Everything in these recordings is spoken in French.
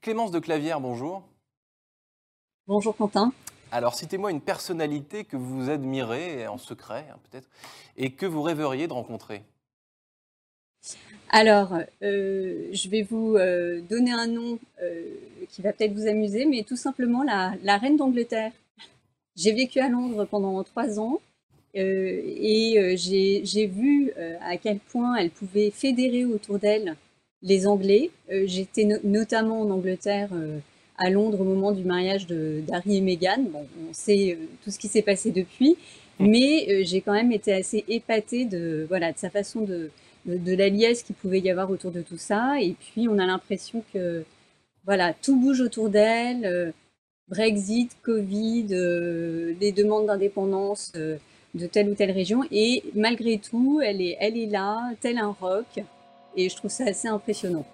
Clémence de Clavière, bonjour. Bonjour Quentin. Alors, citez-moi une personnalité que vous admirez, en secret hein, peut-être, et que vous rêveriez de rencontrer. Alors, euh, je vais vous euh, donner un nom euh, qui va peut-être vous amuser, mais tout simplement la, la reine d'Angleterre. J'ai vécu à Londres pendant trois ans et j'ai vu à quel point elle pouvait fédérer autour d'elle les Anglais. Euh, j'étais notamment en Angleterre, euh, à Londres, au moment du mariage d'Harry et Meghan. Bon, on sait euh, tout ce qui s'est passé depuis, mais j'ai quand même été assez épatée de, voilà, de sa façon de, de, la liesse qu'il pouvait y avoir autour de tout ça. Et puis, on a l'impression que voilà, tout bouge autour d'elle. Brexit, Covid, les demandes d'indépendance de telle ou telle région. Et malgré tout, elle est, elle est là, tel un roc. Et je trouve ça assez impressionnant.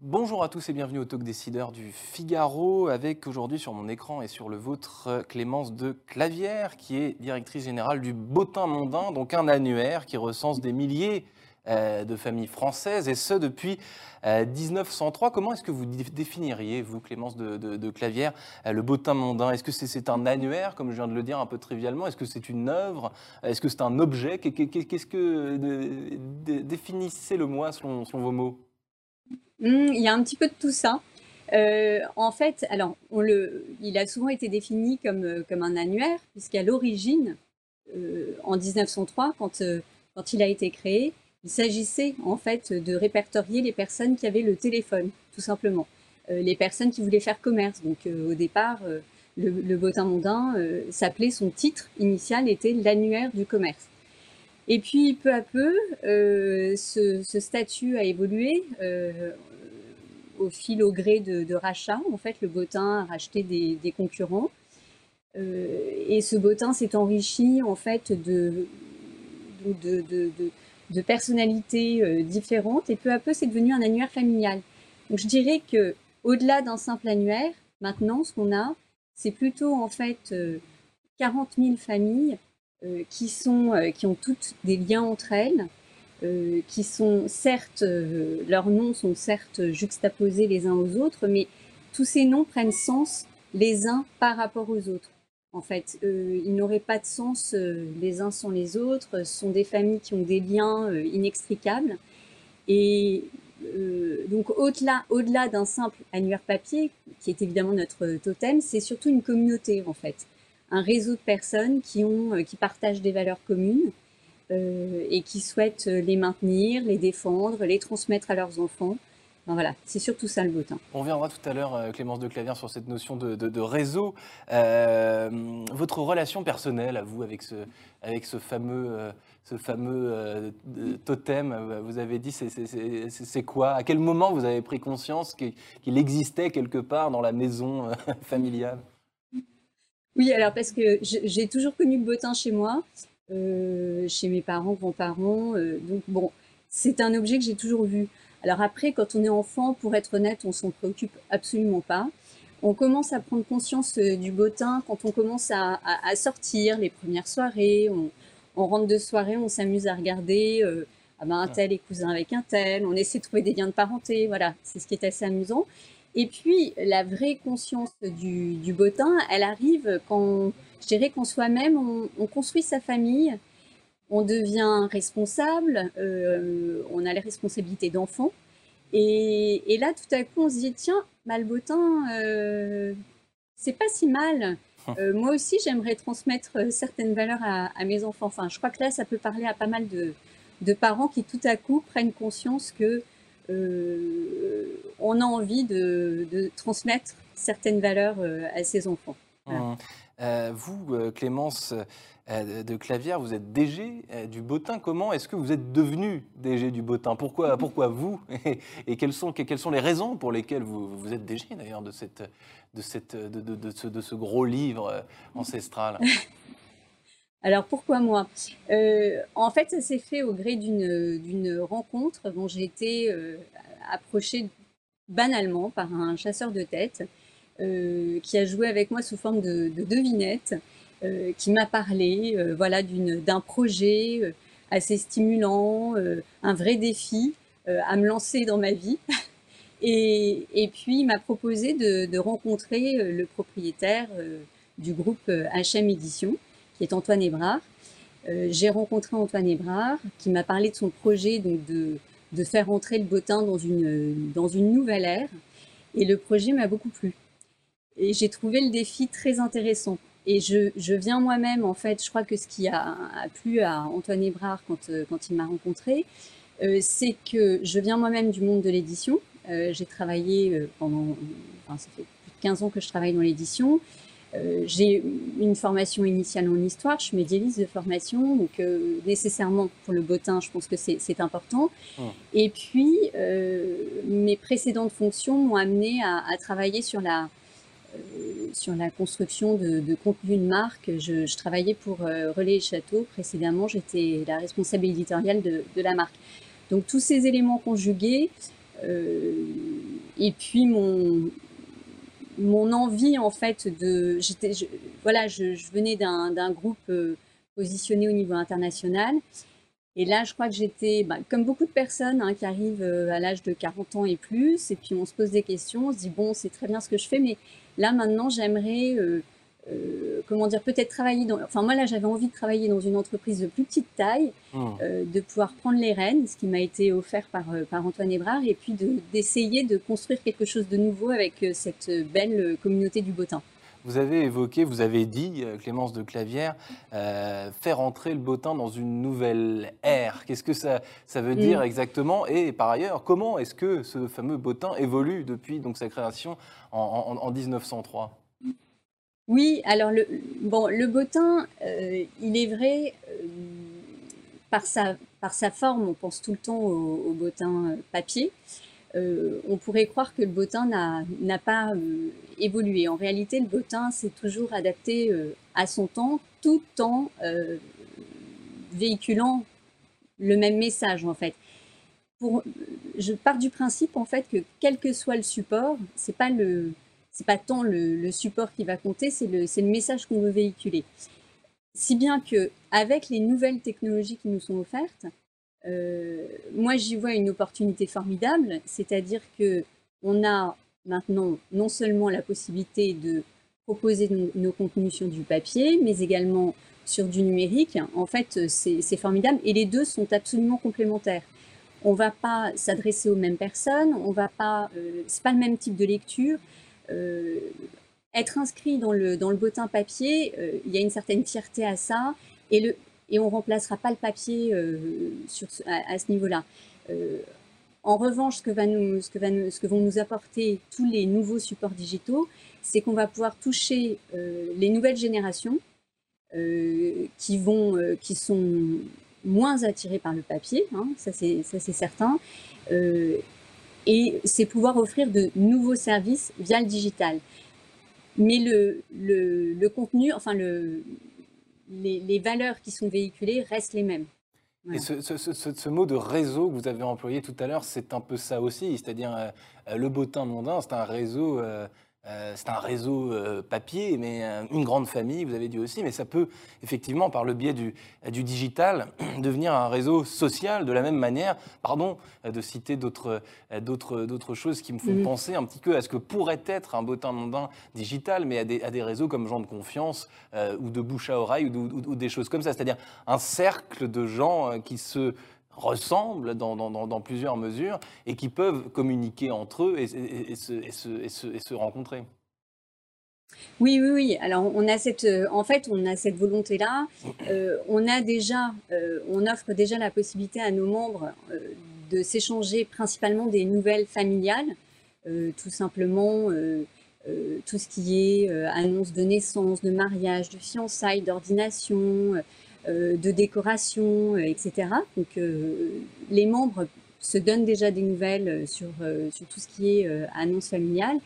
Bonjour à tous et bienvenue au Talk Décideur du Figaro avec aujourd'hui sur mon écran et sur le vôtre Clémence de Clavière qui est directrice générale du Bottin Mondain, donc un annuaire qui recense des milliers de familles françaises, et ce depuis 1903. Euh, Comment est-ce que vous définiriez, vous, Clémence de, Clavière, euh, le bottin mondain? Est-ce que c'est un annuaire, comme je viens de le dire un peu trivialement? Est-ce que c'est une œuvre? Est-ce que c'est un objet? Qu'est-ce que définissez-le moi selon, vos mots? Mmh, Il y a un petit peu de tout ça. en fait, alors, le, il a souvent été défini comme, un annuaire, puisqu'à l'origine, en 1903, quand, quand il a été créé, il s'agissait en fait de répertorier les personnes qui avaient le téléphone, tout simplement. Euh, les personnes qui voulaient faire commerce. Donc euh, au départ, euh, le, le, bottin mondain s'appelait, son titre initial était l'annuaire du commerce. Et puis peu à peu, ce, statut a évolué au fil au gré de, de rachats. En fait, le bottin a racheté des, concurrents. et ce bottin s'est enrichi en fait de, de personnalités euh, différentes et peu à peu c'est devenu un annuaire familial. Donc je dirais que au-delà d'un simple annuaire, maintenant ce qu'on a, c'est plutôt en fait 40 euh, 000 familles euh, qui sont qui ont toutes des liens entre elles, qui sont certes leurs noms sont certes juxtaposés les uns aux autres, mais tous ces noms prennent sens les uns par rapport aux autres en fait. Euh, ils n'auraient pas de sens euh, les uns sans les autres. Ce sont des familles qui ont des liens euh, inextricables. Et donc au-delà, d'un simple annuaire papier, qui est évidemment notre totem, c'est surtout une communauté en fait, un réseau de personnes qui ont, qui partagent des valeurs communes et qui souhaitent les maintenir, les défendre, les transmettre à leurs enfants voilà, c'est surtout ça le bottin. On reviendra tout à l'heure, euh, Clémence de Clavière, sur cette notion de, réseau. Euh, votre relation personnelle à vous avec ce, avec ce fameux, euh, ce fameux totem, vous avez dit, c'est quoi? À quel moment vous avez pris conscience qu'il existait quelque part dans la maison familiale? Oui, alors parce que j'ai toujours connu le bottin chez moi, chez mes parents, grands-parents. donc bon, c'est un objet que j'ai toujours vu. Alors après, quand on est enfant, pour être honnête, on s'en préoccupe absolument pas. On commence à prendre conscience euh, du bottin quand on commence à, sortir, les premières soirées. On, rentre de soirée, on s'amuse à regarder euh, ah ben, un tel est cousin avec un tel. On essaie de trouver des liens de parenté. Voilà, c'est ce qui est assez amusant. Et puis, la vraie conscience du, du bottin, elle arrive quand, je dirais, quand soi-même, on, construit sa famille, on devient responsable, euh, on a les responsabilités d'enfant. Et, là, tout à coup, on se dit, tiens, Malbotin, euh, c'est pas si mal. Hum. Euh, moi aussi, j'aimerais transmettre euh, certaines valeurs à, mes enfants. Enfin, je crois que là, ça peut parler à pas mal de, parents qui, tout à coup, prennent conscience que on a envie de, transmettre certaines valeurs à ses enfants. Hum. vous, Clémence de Clavière, vous êtes DG du Botin. Comment est-ce que vous êtes devenu DG du Botin pourquoi, pourquoi vous? Et, quelles, sont, quelles sont les raisons pour lesquelles vous, vous êtes DG d'ailleurs de, cette, de, cette, de, de, de, ce, de ce gros livre ancestral? Alors pourquoi moi? Euh, En fait, ça s'est fait au gré d'une rencontre dont j'ai été euh, approchée banalement par un chasseur de tête euh, qui a joué avec moi sous forme de, de devinette, qui m'a parlé voilà, d'un projet assez stimulant, un vrai défi à me lancer dans ma vie. Et, puis, il m'a proposé de, rencontrer le propriétaire du groupe HM Édition qui est Antoine Hébrard. Euh, j'ai rencontré Antoine Hébrard, qui m'a parlé de son projet donc de, faire entrer le bottin dans une nouvelle ère. Et le projet m'a beaucoup plu. Et j'ai trouvé le défi très intéressant. Et je, je viens moi-même, en fait, je crois que ce qui a, a plu à Antoine Hébrard quand, euh, quand il m'a rencontré, euh, c'est que je viens moi-même du monde de l'édition. Euh, j'ai travaillé pendant, enfin, ça fait plus de 15 ans que je travaille dans l'édition. Euh, j'ai une formation initiale en histoire, je suis médiéviste de formation, donc euh, nécessairement pour le bottin, je pense que c'est important. Mmh. Et puis, euh, mes précédentes fonctions m'ont amené à, à, travailler sur la, sur la construction de, contenu de marque. Je, travaillais pour Relais et Château. Précédemment, j'étais la responsable éditoriale de, la marque. Donc, tous ces éléments conjugués, et puis mon, mon envie en fait de, voilà, je, je venais d'un groupe euh, positionné au niveau international. Et là, je crois que j'étais, bah, comme beaucoup de personnes hein, qui arrivent euh, à l'âge de 40 ans et plus, et puis on se pose des questions, on se dit, bon, c'est très bien ce que je fais, mais là, maintenant, j'aimerais euh, euh, comment dire, peut-être travailler dans. Enfin, moi là, j'avais envie de travailler dans une entreprise de plus petite taille, mmh. euh, de pouvoir prendre les rênes, ce qui m'a été offert par, par Antoine Hébrard, et puis d'essayer de, construire quelque chose de nouveau avec cette belle communauté du Botin. Vous avez évoqué, vous avez dit, Clémence de Clavière, euh, faire entrer le Botin dans une nouvelle ère. Qu'est-ce que ça, ça veut dire mmh. exactement? Et par ailleurs, comment est-ce que ce fameux Botin évolue depuis donc, sa création en, en, en 1903 oui, alors le, bon, le bottin, euh, il est vrai, euh, par, sa, par sa forme, on pense tout le temps au, au bottin euh, papier. Euh, on pourrait croire que le bottin n'a pas euh, évolué. En réalité, le bottin s'est toujours adapté euh, à son temps, tout en véhiculant le même message, en fait. Je pars du principe, en fait, que quel que soit le support, c'est pas pas tant le, le, support qui va compter, c'est le, le, message qu'on veut véhiculer. Si bien que avec les nouvelles technologies qui nous sont offertes, euh, moi j'y vois une opportunité formidable, c'est-à-dire que on a maintenant non seulement la possibilité de proposer nos, contenus sur du papier, mais également sur du numérique. En fait, c'est formidable et les deux sont absolument complémentaires. On va pas s'adresser aux mêmes personnes, on va pas, euh, c'est pas le même type de lecture. Euh, être inscrit dans le, dans le bottin papier, il y a une certaine fierté à ça, et, le, et on remplacera pas le papier euh, à, ce niveau-là. en revanche, ce que, vont nous apporter tous les nouveaux supports digitaux, c'est qu'on va pouvoir toucher les nouvelles générations qui, sont moins attirées par le papier, hein, ça c'est certain, et c'est pouvoir offrir de nouveaux services via le digital. Mais le contenu, enfin le, les, valeurs qui sont véhiculées restent les mêmes. Et ce, mot de réseau que vous avez employé tout à l'heure, c'est un peu ça aussi, c'est-à-dire euh, le bottin mondain, c'est un réseau euh, euh, c'est un réseau euh, papier, mais euh, une grande famille, vous avez dit aussi, mais ça peut effectivement, par le biais du, du digital, devenir un réseau social de la même manière. Pardon de citer d'autres choses qui me font mmh. penser un petit peu à ce que pourrait être un bottin mondain digital, mais à des, à des réseaux comme gens de confiance ou de bouche à oreille ou, ou, ou des choses comme ça, c'est-à-dire un cercle de gens qui se ressemblent dans, plusieurs mesures et qui peuvent communiquer entre eux et, se, rencontrer. Oui, oui, oui. Alors, on a cette, euh, en fait, on a cette volonté-là. Euh, on a déjà, euh, on offre déjà la possibilité à nos membres de s'échanger principalement des nouvelles familiales, tout simplement tout ce qui est annonce de naissance, de mariage, de fiançailles, d'ordination, de décoration, etc. Donc les membres se donnent déjà des nouvelles sur, tout ce qui est annonce familiale.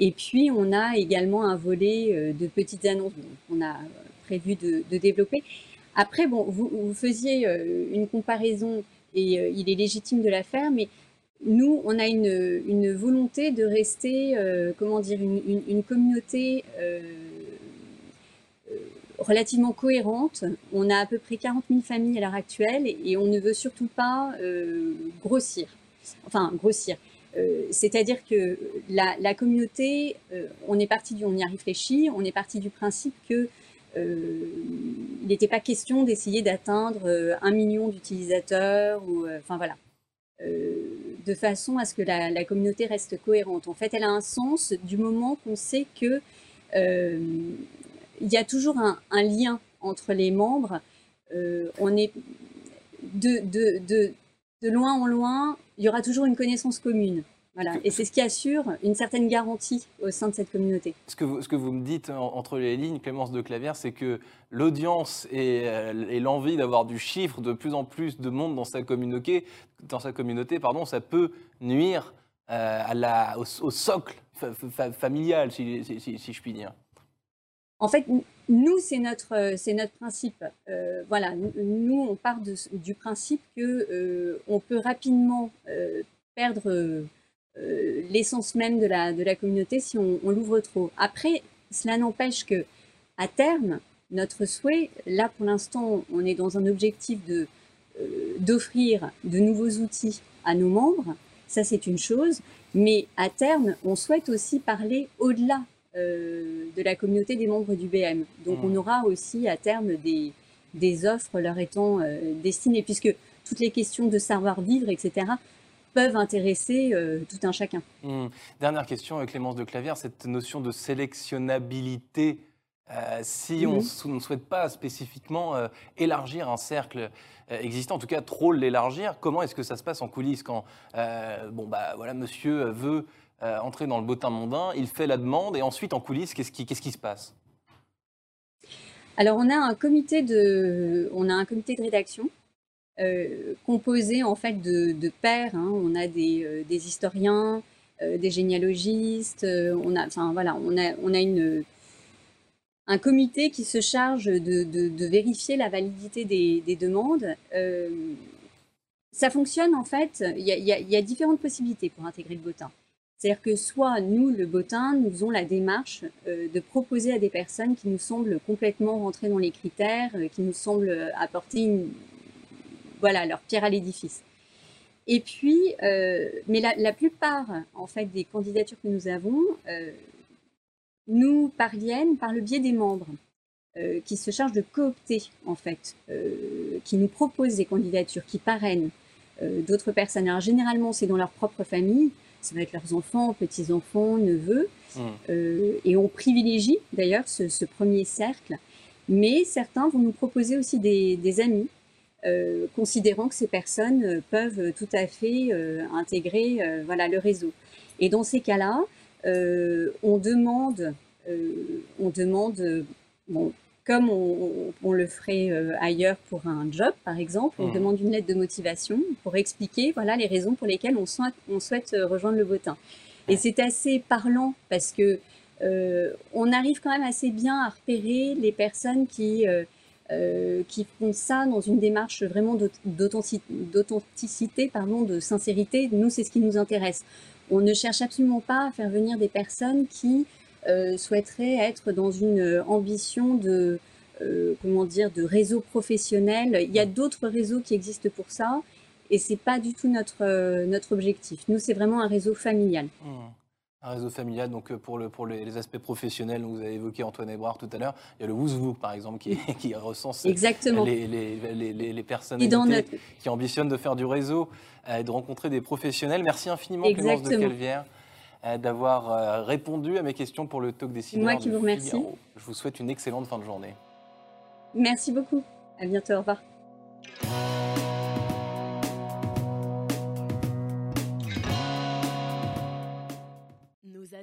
Et puis, on a également un volet de petites annonces qu'on a prévu de, développer. Après, bon, vous, faisiez une comparaison et euh, il est légitime de la faire, mais nous, on a une, volonté de rester, euh, comment dire, une, communauté euh, relativement cohérente. On a à peu près 40 000 familles à l'heure actuelle et on ne veut surtout pas grossir. Enfin, grossir. C'est-à-dire que la, communauté, on est parti du, on y a réfléchi, on est parti du principe que il n'était pas question d'essayer d'atteindre euh, un million d'utilisateurs ou euh, enfin voilà euh, de façon à ce que la, communauté reste cohérente. En fait, elle a un sens du moment qu'on sait que il y a toujours un, lien entre les membres. on est de, loin en loin, il y aura toujours une connaissance commune. Et c'est ce qui assure une certaine garantie au sein de cette communauté. Ce que vous, me dites entre les lignes, Clémence de Clavière, c'est que l'audience et, euh, l'envie d'avoir du chiffre, de plus en plus de monde dans sa communauté, pardon, ça peut nuire euh, au, socle familial, si, je puis dire. En fait, nous, c'est notre, c'est notre principe. Euh, voilà, nous, on part du principe que on peut rapidement perdre euh, l'essence même de la, de la communauté si on, l'ouvre trop. Après, cela n'empêche que à terme, notre souhait, là pour l'instant, on est dans un objectif de euh, d'offrir de nouveaux outils à nos membres. Ça, c'est une chose. Mais à terme, on souhaite aussi parler au-delà euh, de la communauté des membres du BM. Donc, on mmh. aura aussi à terme des, des offres leur étant destinées, puisque toutes les questions de savoir-vivre, etc., peuvent intéresser euh, tout un chacun. Hmm. Dernière question, euh, Clémence de Clavière, cette notion de sélectionnabilité. Euh, si on mhm. ne souhaite pas spécifiquement élargir un cercle existant, en tout cas trop l'élargir, comment est-ce que ça se passe en coulisses quand bon bah voilà monsieur veut entrer dans le bottin mondain, il fait la demande et ensuite en coulisses qu'est-ce qui, se passe? Alors on a un comité de on a un comité de rédaction euh, composé en fait de, pairs. Hein. On a des, euh, historiens, euh, des généalogistes. on a, enfin voilà, on a, on a une un comité qui se charge de, vérifier la validité des, des demandes. ça fonctionne en fait, il y, y a, différentes possibilités pour intégrer le botin. C'est-à-dire que soit nous, le botin, nous faisons la démarche de proposer à des personnes qui nous semblent complètement rentrer dans les critères, qui nous semblent apporter une, voilà, leur pierre à l'édifice. Et puis, euh, mais la, plupart en fait des candidatures que nous avons euh, nous parviennent par le biais des membres euh, qui se chargent de coopter en fait, qui nous proposent des candidatures, qui parrainent d'autres personnes. Alors généralement, c'est dans leur propre famille, ça va être leurs enfants, petits enfants, neveux, mmh. et on privilégie d'ailleurs ce, premier cercle. Mais certains vont nous proposer aussi des amis euh, considérant que ces personnes euh, peuvent tout à fait euh, intégrer voilà, le réseau. Et dans ces cas-là, on demande, on demande bon, comme on, le ferait ailleurs pour un job, par exemple, on mmh. demande une lettre de motivation pour expliquer voilà, les raisons pour lesquelles on souhaite, on souhaite rejoindre le botin. Et c'est assez parlant parce que on arrive quand même assez bien à repérer les personnes qui euh, qui font ça dans une démarche vraiment d'authenticité, pardon, de sincérité. Nous, c'est ce qui nous intéresse. On ne cherche absolument pas à faire venir des personnes qui euh, souhaiteraient être dans une ambition de, euh, comment dire, de réseau professionnel. Il y a d'autres réseaux qui existent pour ça, et c'est pas du tout notre notre objectif. Nous, c'est vraiment un réseau familial. Mmh. Un réseau familial, donc euh, pour, le, pour les, aspects professionnels, vous avez évoqué Antoine Ebrard tout à l'heure, il y a le Wouzvou par exemple qui, qui recense Exactement. Les, les, les, personnes qui ambitionnent de faire du réseau et de rencontrer des professionnels. Merci infiniment Clémence de Calvière euh, d'avoir euh, répondu à mes questions pour le talk des Moi qui vous remercie. Je vous souhaite une excellente fin de journée. Merci beaucoup. À bientôt. Au revoir.